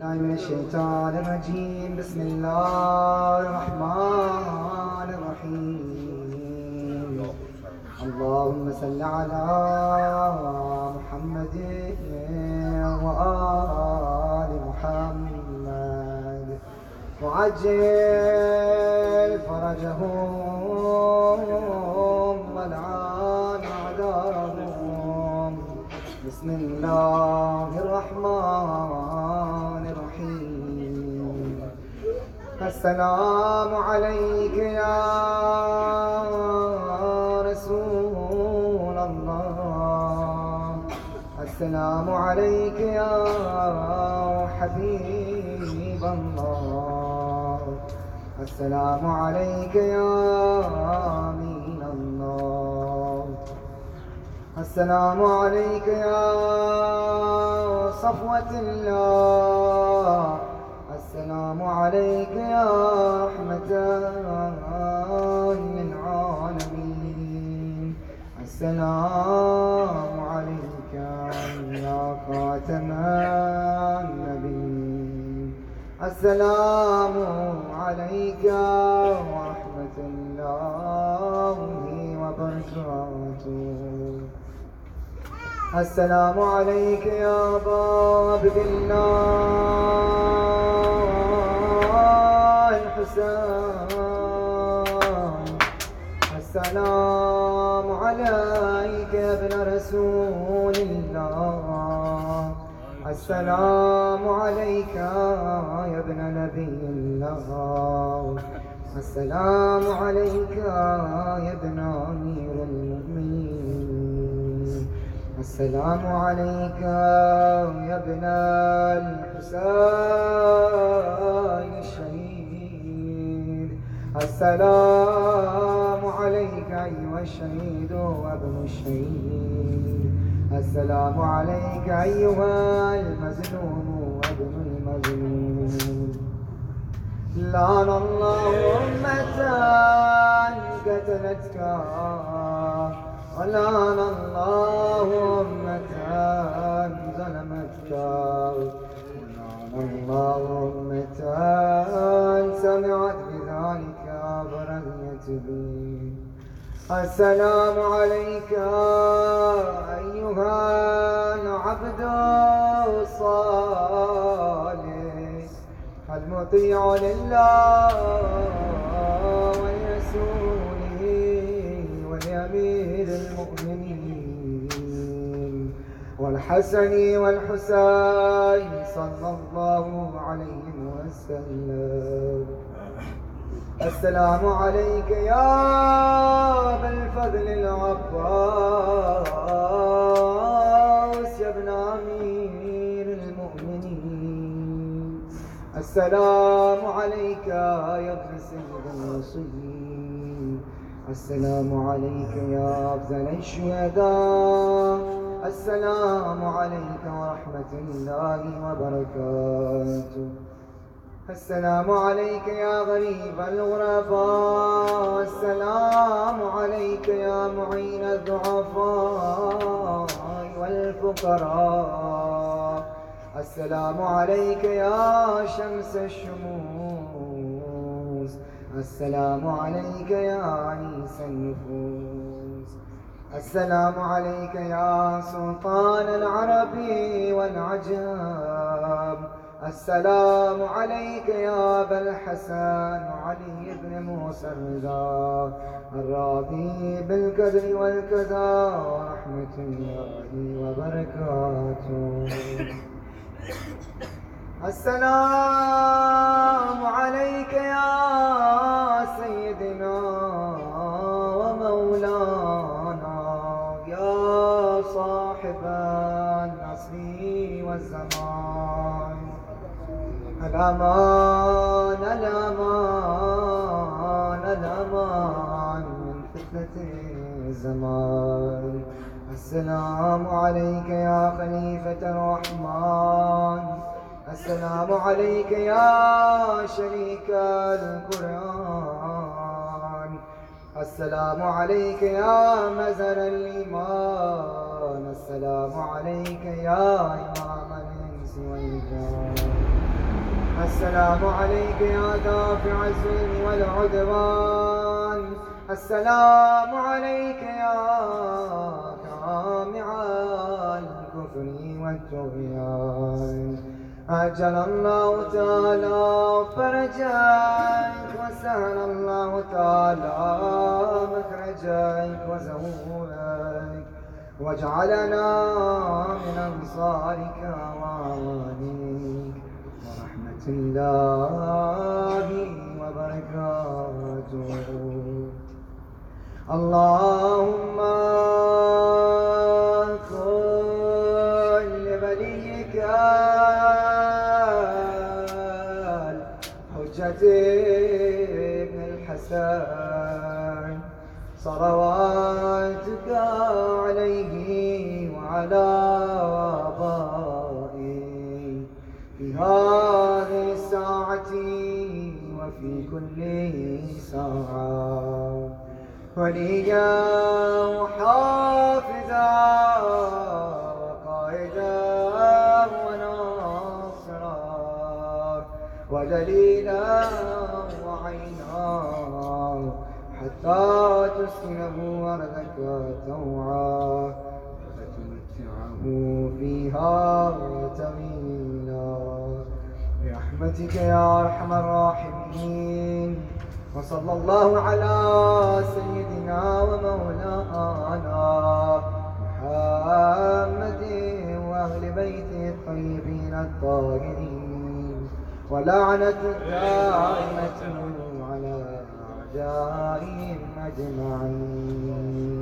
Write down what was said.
بالله من الشيطان الرجيم. بسم الله الرحمن الرحيم. اللهم صل على محمد وآل محمد. وعجل فرجهم والعان أعداءهم بسم الله الرحمن السلام عليك يا رسول الله. السلام عليك يا حبيب الله. السلام عليك يا أمين الله. السلام عليك يا صفوة الله. السلام عليك يا رحمة للعالمين السلام عليك يا خاتم النبيين. السلام عليك ورحمة الله وبركاته. السلام عليك يا باب الله السلام عليك يا ابن رسول الله. السلام عليك يا ابن نبي الله. السلام عليك يا ابن أمير المؤمنين. السلام عليك يا ابن الحسين الشهيد. السلام عليك أيها الشهيد وابن الشهيد. السلام عليك أيها المظلوم وابن المظلوم لعن الله أمة قتلتك ولعن الله أمة ظلمتك. ولعن الله أمة فرميت السلام عليك أيها العبد الصالح. المطيع لله ولرسوله ولأمير المؤمنين والحسن والحسين صلى الله عليه وسلم. السلام عليك يا ابا الفضل العباس يا ابن امير المؤمنين. السلام عليك يا ابن سيد المرسلين. السلام عليك يا افضل الشهداء. السلام عليك ورحمه الله وبركاته. السلام عليك يا غريب الغرباء السلام عليك يا معين الضعفاء والفقراء. السلام عليك يا شمس الشموس. السلام عليك يا عيسى النفوس. السلام عليك يا سلطان العرب والعجم. السلام عليك يا أبا الحسن علي بن موسى الرضا، الراضي بالقدر والكذا ورحمة الله وبركاته. السلام عليك يا الأمان الأمان الأمان من فتنة الزمان. السلام عليك يا خليفة الرحمن. السلام عليك يا شريك القرآن. السلام عليك يا مزر الإيمان. السلام عليك يا إمام الإنس والجان. السلام عليك يا دافع الظلم والعدوان. السلام عليك يا جامع الكفر والطغيان. أجل الله تعالى فرجك وسهل الله تعالى مخرجك وزهورك واجعلنا من أنصارك وأعوانك. ورحمة الله وبركاته. اللهم كن لوليك الحجة ابن الحسن. صلواتك عليه وعلى وفي كل ساعة. وليا وحافظا وقائدا وناصرا. ودليلا وعينا، حتى تسكنه أرضك توعا. وتمتعه فيها طويلا برحمتك يا أرحم الراحمين. وصلى الله على سيدنا ومولانا محمد وأهل بيته الطيبين الطاهرين. ولعنة دائمة على أعدائهم أجمعين.